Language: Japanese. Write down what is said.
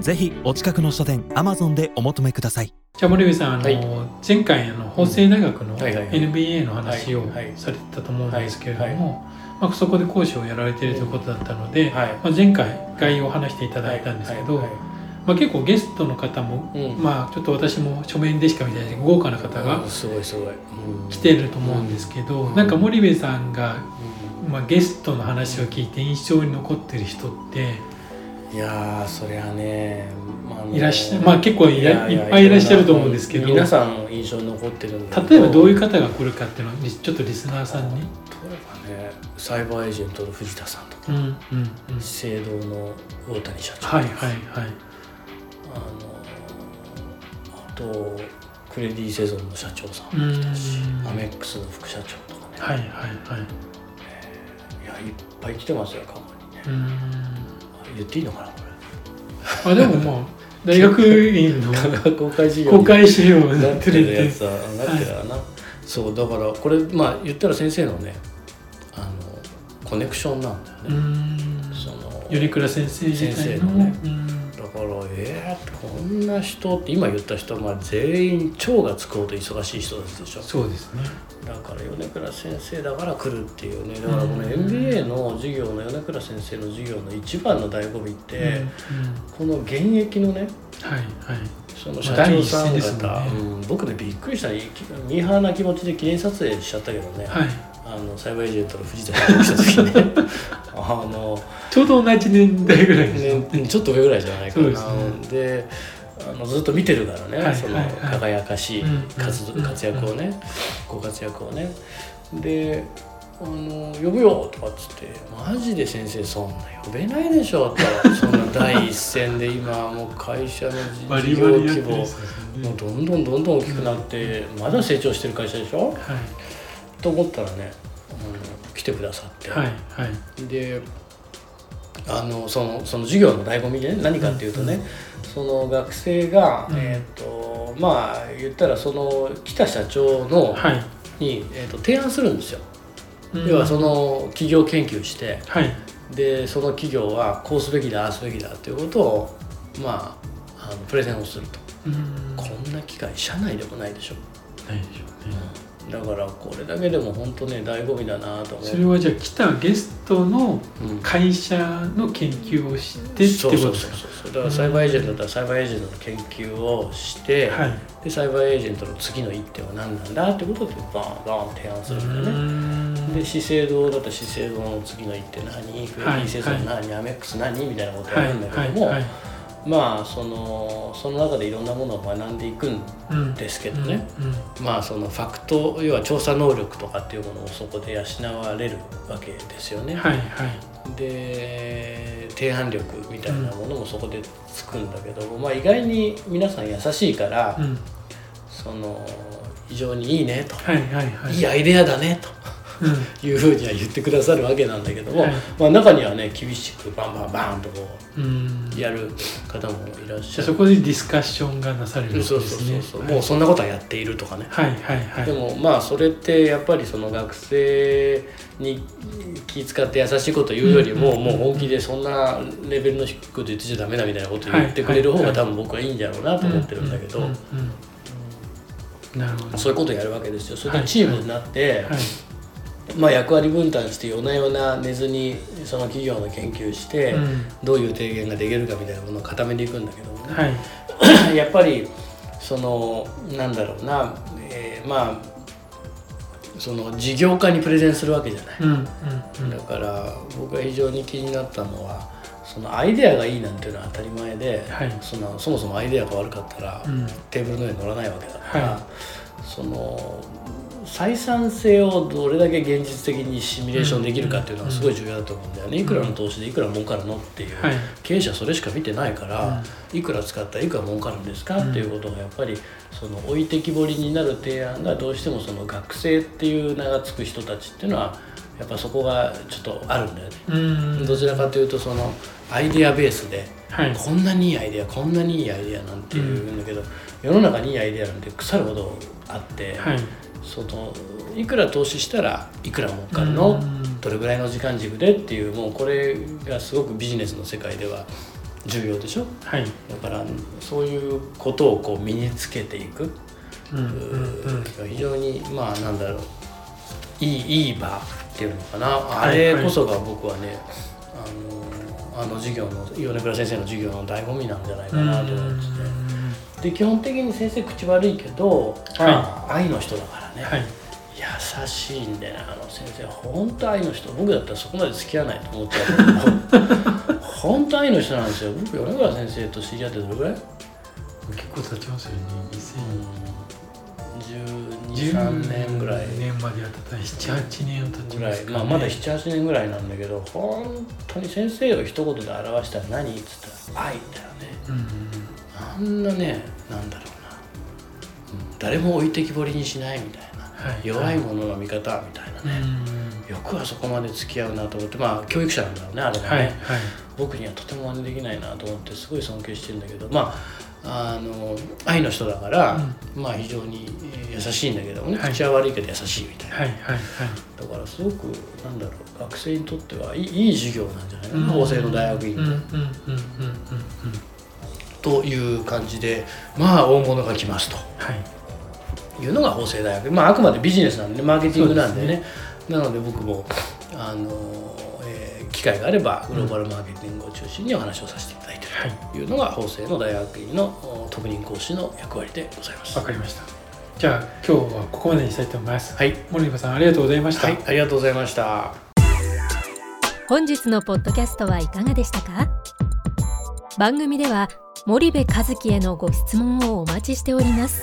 ぜひお近くの書店アマゾンでお求めください。じゃあ森部さんあの、はい。前回あの法政大学の NBA の話をされてたと思うんですけれどはい。も、まあ、そこで講師をやられているということだったので、はい。まあ、前回概要を話していただいたんですけど、まあ、結構ゲストの方も、うん。まあちょっと私も書面でしか見てない豪華な方がうん。すごいすごい、うん。来てると思うんですけど、うん。なんか森部さんが、うまあ、ゲストの話を聞いて印象に残ってる人ってんいやーそりゃね、まあいらっしゃまあ結構いらいっぱいいらっしゃると思うんですけど。皆さん印象に残ってるんだけど。例えばどういう方が来るかっていうのをちょっとリスナーさんに。例えばねサイバーエージェントの藤田さんとか、うんうんうん。資生堂の大谷社長とか、はいはいはい。あのあとクレディセゾンの社長さんも来たしうん。アメックスの副社長とかね、はいはいはい。いやいっぱい来てますよ過去にね、うん言っていいのかなこあでもまあ大学院の れ公開資料をになってるやてつはな。ってるわな、そうだからこれまあ言ったら先生のねあのコネクションなんだようね、ん。その頼倉先生自体の先生のねえー、こんな人って今言った人はまあ全員腸がつくほど忙しい人たちでしょ。そうですね。だから米倉先生だから来るっていうね。だからこの MBA の授業の米倉先生の授業の一番の醍醐味って、うんうん。この現役のねはいはい。そのまあ社長さん方、ね。うん、僕ねびっくりした。ミーハーな気持ちで記念撮影しちゃったけどね、はいあのサイバーエージェントの藤田さんが来た時にね あの、ちょうど同じ年代ぐらいですねね、ちょっと上ぐらいじゃないかな。そうであのずっと見てるからね、はいそのはいはい。輝かしいうん活,、うん。活躍をね、ご活躍をね。であの呼ぶよとかっつって「マジで先生そんな呼べないでしょ」とそんな第一線で今 もう会社の事業規模もうどんどんどんどん大きくなって、まだ成長してる会社でしょ？はいと思ったらねあの来てくださって、はいはい。であのそのその授業の醍醐味でね何かっていうとね、その学生が、うん。えっ、とまあ言ったらその来た社長の、はい。に、えー、と提案するんですよ。うん。要はその企業研究してはい。でその企業はこうすべきだああすべきだっていうことをまああのプレゼンをすると。うん。こんな機会社内でもないでしょ。ないでしょうねだからこれだけでも本当ね醍醐味だなと思う。それはじゃあ来たゲストのうん。会社の研究をしてってそうことですか？そうそうそうだからサイバーエージェントだったらサイバーエージェントの研究をして、はい。でサイバーエージェントの次の一手は何なんだってことでバーンバーン提案するんだよね。で資生堂だったら資生堂の次の一手何？クレディセゾン何、アメックス何？みたいなことやるんだけども、はい。はいまあそのその中でいろんなものを学んでいくんうんですけどね、うんまあそのファクト要は調査能力とかっていうものをそこで養われるわけですよね。はいはい。で提案力みたいなものもそこでつくんだけど、まあ、意外に皆さん優しいから、うん。その非常にいいねと、はいはいはい。い、いアイデアだねと。うんいうふうには言ってくださるわけなんだけども、はい。まあ、中にはね厳しくバンバンバンとこうやる方もいらっしじゃる。そこでディスカッションがなされるわけそうですね。そうそうそう、もうそんなことはやっているとかね、はいはいはい。でもまあそれってやっぱりその学生に気遣って優しいこと言うよりも、うん。もう本気でそんなレベルの低いこと言ってちゃダメだみたいなこと言ってくれる方はいはい。が多分僕はいいんだろうなと思ってるんだけど、なるほど。そういうことをやるわけですよ。それはいでチームになって、はいまあ、役割分担して夜な夜な寝ずにその企業の研究して、うん。どういう提言ができるかみたいなものを固めていくんだけどもね、はい。やっぱりそのなんだろうな、えーまあその事業家にプレゼンするわけじゃない、うんうん。だから僕が非常に気になったのはそのアイデアがいいなんていうのは当たり前で、はい。そのそもそもアイデアが悪かったら、うん。テーブルの上に乗らないわけだから、はい。その採算性をどれだけ現実的にシミュレーションできるかっていうのがすごい重要だと思うんだよね。いくらの投資でいくら儲かるのっていう、はい。経営者はそれしか見てないから、いくら使ったらいくら儲かるんですかっていうことがやっぱりその置いてきぼりになる提案がどうしてもその学生っていう名が付く人たちっていうのはやっぱそこがちょっとあるんだよね。うん。どちらかというとそのアイデアベースで、はい。こんなにいいアイデアこんなにいいアイデアなんていうんだけど、世の中にいいアイデアなんて腐るほどあって、はいそのいくら投資したらいくら儲かるの、うん。どれぐらいの時間軸でっていうもうこれがすごくビジネスの世界では重要でしょ？はい。だからそういうことをこう身につけていく、うんうんうん。非常にまあなんだろういいいい場っていうのかな。あれこそが僕はね、あのあの授業の米倉先生の授業の醍醐味なんじゃないかなと思ってて。で基本的に先生口悪いけど、まあ愛の人だからね、はい。優しいんでねあの先生。本当愛の人僕だったらそこまで付き合わないと思っちゃう。けど 本当愛の人なんですよ。僕米倉先生と知り合ってどれぐらい？結構経ちますよね123年ぐらい年までやってた。78年を経ちぐらい、ますか、ね、まあ、まだ78年ぐらいなんだけど本当に先生を一言で表したら何っつったら愛だよね。うんうん。あんなねなんだろう誰も置いてきぼりにしないみたいな、はい。弱い者の味方みたいなね、よくあそこまで付き合うなと思って。まあ教育者なんだろうねあれはね、はいはい。僕にはとても真似できないなと思ってすごい尊敬してるんだけど。まああの愛の人だから、まあ非常にえー優しいんだけどもね、はい。口は悪いけど優しいみたいな、はいはいはい。だからすごくなんだろう学生にとってはいいいい授業なんじゃないかな、うん。法政の大学院で、うんうんうんうんうんうん。という感じでまあ大物が来ますと。はいいうのが法政大学。まああくまでビジネスなんでマーケティングなんでね。なので僕もあの、えー機会があればグローバルマーケティングを中心にお話をさせていただいているはい。というのが法政の大学院のお特任講師の役割でございます。わかりました。じゃあ今日はここまでにしたいと思います。はい、森山さんありがとうございました、はい、ありがとうございました。本日のポッドキャストはいかがでしたか？番組では森部和樹へのご質問をお待ちしております